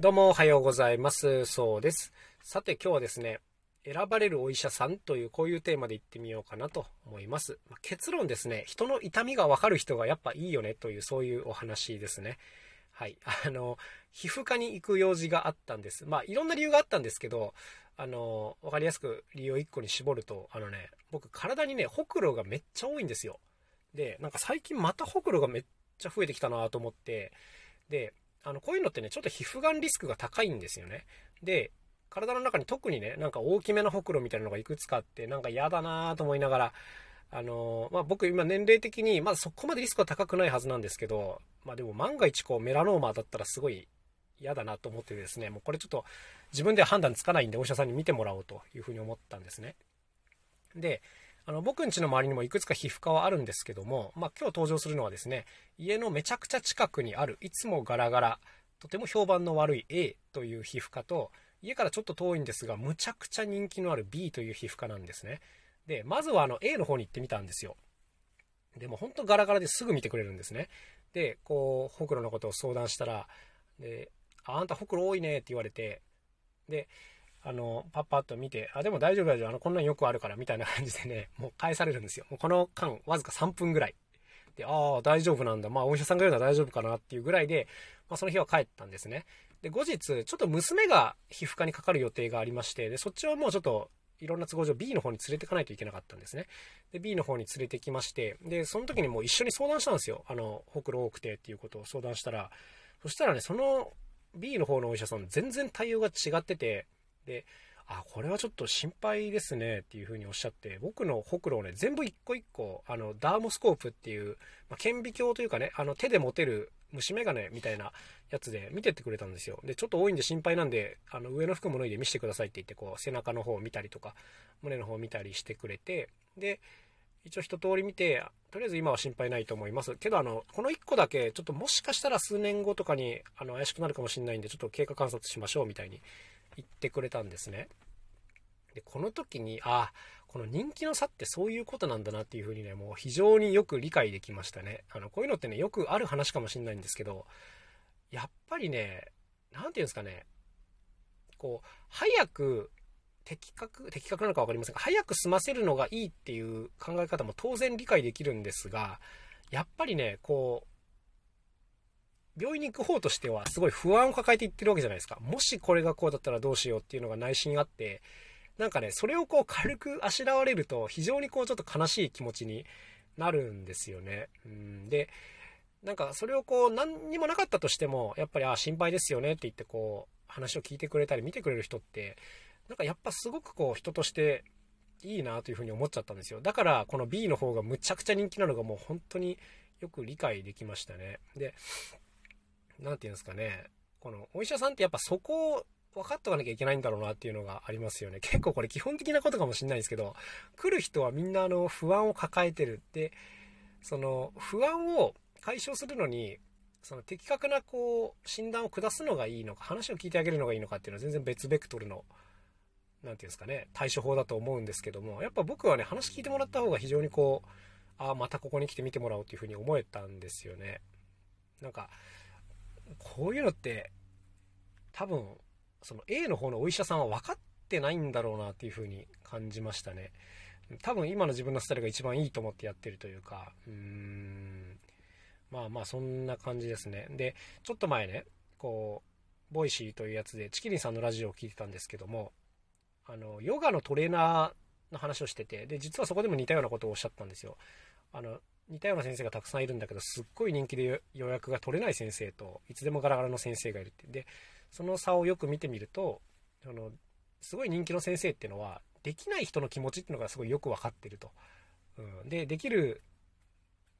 どうもおはようございます。そうです。さて今日はですね、選ばれるお医者さんというこういうテーマでいってみようかなと思います。ま結論ですね、人の痛みがわかる人がやっぱいいよねというそういうお話ですね。はい。あの、皮膚科に行く用事があったんです。まあいろんな理由があったんですけど、あの、わかりやすく理由を1個に絞ると、あのね、僕体にね、ほくろがめっちゃ多いんですよ。で、なんか最近またほくろがめっちゃ増えてきたなと思って、で、あの、こういうのってね、ちょっと皮膚がんリスクが高いんですよね。で、体の中に特にね、なんか大きめのほくろみたいなのがいくつかあって、なんか嫌だなと思いながら、あのまあ、僕今年齢的に、まだそこまでリスクは高くないはずなんですけど、まあでも万が一こうメラノーマだったらすごい嫌だなと思ってですね、もうこれちょっと自分では判断つかないんでお医者さんに見てもらおうというふうに思ったんですね。で、あの、僕ん家の周りにもいくつか皮膚科はあるんですけども、まあ、今日登場するのはですね、家のめちゃくちゃ近くにある、いつもガラガラ、とても評判の悪い A という皮膚科と、家からちょっと遠いんですが、むちゃくちゃ人気のある B という皮膚科なんですね。で、まずはあの A の方に行ってみたんですよ。でも本当ガラガラですぐ見てくれるんですね。で、こう、ほくろのことを相談したら、で、あ、あんたほくろ多いねって言われて、で、あの、パッパッと見て、あ、でも大丈夫大丈夫、あの、こんなんよくあるから、みたいな感じでね、もう返されるんですよ。もうこの間、わずか3分ぐらい。で、ああ、大丈夫なんだ。まあ、お医者さんが言うのは大丈夫かなっていうぐらいで、まあ、その日は帰ったんですね。で、後日、ちょっと娘が皮膚科にかかる予定がありまして、で、そっちはもうちょっと、いろんな都合上 B の方に連れてかないといけなかったんですね。で、B の方に連れてきまして、で、その時にもう一緒に相談したんですよ。あの、ほくろ多くてっていうことを相談したら、そしたらね、その B の方のお医者さん全然対応が違ってて、で、あ、これはちょっと心配ですねっていう風におっしゃって、僕のほくろをね、全部一個一個、あの、ダーモスコープっていう、まあ、顕微鏡というかね、あの、手で持てる虫眼鏡みたいなやつで見てってくれたんですよ。で、ちょっと多いんで心配なんで、あの、上の服も脱いで見せてくださいって言って、こう、背中の方を見たりとか、胸の方を見たりしてくれて、で、一応一通り見て、とりあえず今は心配ないと思います。けど、あの、この1個だけ、ちょっともしかしたら数年後とかに、あの、怪しくなるかもしれないんで、ちょっと経過観察しましょうみたいに言ってくれたんですね。で、この時に、あ、この人気の差ってそういうことなんだなっていうふうにね、もう非常によく理解できましたね。あの、こういうのってね、よくある話かもしれないんですけど、やっぱりね、なんていうんですかね、こう、早く的確、的確なのか分かりませんが、早く済ませるのがいいっていう考え方も当然理解できるんですが、やっぱりね、こう、病院に行く方としてはすごい不安を抱えていってるわけじゃないですか。もしこれがこうだったらどうしようっていうのが内心あって、なんかね、それをこう軽くあしらわれると、非常にこうちょっと悲しい気持ちになるんですよね。うん、で、なんかそれをこう何にもなかったとしても、やっぱり、あ、心配ですよねって言ってこう、話を聞いてくれたり見てくれる人って、なんかやっぱすごくこう人としていいなというふうに思っちゃったんですよ。だからこの B の方がむちゃくちゃ人気なのがもう本当によく理解できましたね。で、何て言うんですかね、このお医者さんってやっぱそこを分かっとかなきゃいけないんだろうなっていうのがありますよね。結構これ基本的なことかもしれないんですけど、来る人はみんなあの不安を抱えてる。で、その不安を解消するのに、その的確なこう診断を下すのがいいのか、話を聞いてあげるのがいいのかっていうのは全然別ベクトルの、何て言うんですかね、対処法だと思うんですけども、やっぱ僕はね、話聞いてもらった方が非常にこう、ああ、またここに来て見てもらおうっていうふうに思えたんですよね。なんか、こういうのって多分その A の方のお医者さんは分かってないんだろうなっていう風に感じましたね。多分今の自分のスタイルが一番いいと思ってやってるというか、うーん、まあまあそんな感じですね。で、ちょっと前ね、こう、 Voicy というやつでちきりんさんのラジオを聞いてたんですけども、あの、ヨガのトレーナーの話をしてて、で、実はそこでも似たようなことをおっしゃったんですよ。あの、似たような先生がたくさんいるんだけど、すっごい人気で予約が取れない先生と、いつでもガラガラの先生がいるって。で、その差をよく見てみると、あの、すごい人気の先生っていうのは、できない人の気持ちっていうのがすごいよく分かってると。うん、で、できる、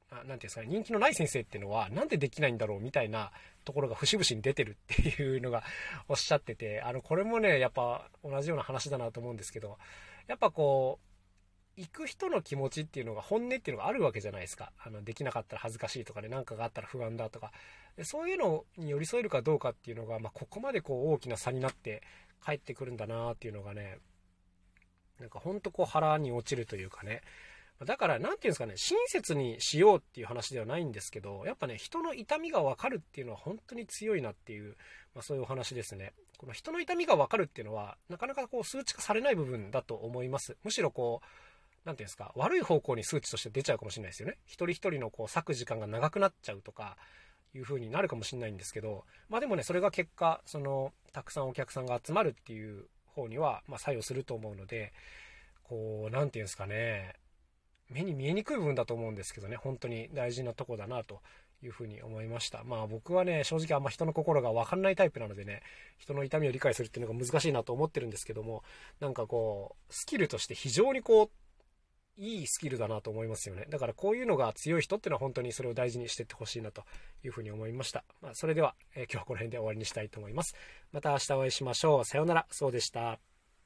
何て言うんですかね、人気のない先生っていうのは、なんでできないんだろうみたいなところが節々に出てるっていうのがおっしゃってて、あの、これもね、やっぱ同じような話だなと思うんですけど、やっぱこう、行く人の気持ちっていうのが本音っていうのがあるわけじゃないですか。あの、できなかったら恥ずかしいとかね、なんかがあったら不安だとか。そういうのに寄り添えるかどうかっていうのが、まあ、ここまでこう大きな差になって帰ってくるんだなっていうのがね、なんかほんとこう腹に落ちるというかね、だから、なんていうんですかね、親切にしようっていう話ではないんですけど、やっぱね、人の痛みがわかるっていうのは本当に強いなっていう、まあ、そういうお話ですね。この人の痛みがわかるっていうのは、なかなかこう数値化されない部分だと思います。むしろこう、なんていうんですか、悪い方向に数値として出ちゃうかもしれないですよね。一人一人のこう割く時間が長くなっちゃうとか、いう風になるかもしれないんですけど、まあでもね、それが結果、その、たくさんお客さんが集まるっていう方には、まあ作用すると思うので、こう、なんていうんですかね、目に見えにくい部分だと思うんですけどね、本当に大事なとこだなというふうに思いました。まあ僕はね、正直あんま人の心がわかんないタイプなのでね、人の痛みを理解するっていうのが難しいなと思ってるんですけども、なんかこう、スキルとして非常にこう、いいスキルだなと思いますよね。だからこういうのが強い人ってのは本当にそれを大事にしてってほしいなというふうに思いました。まあ、それでは、えー、今日はこの辺で終わりにしたいと思います。また明日お会いしましょう。さようなら。そうでした。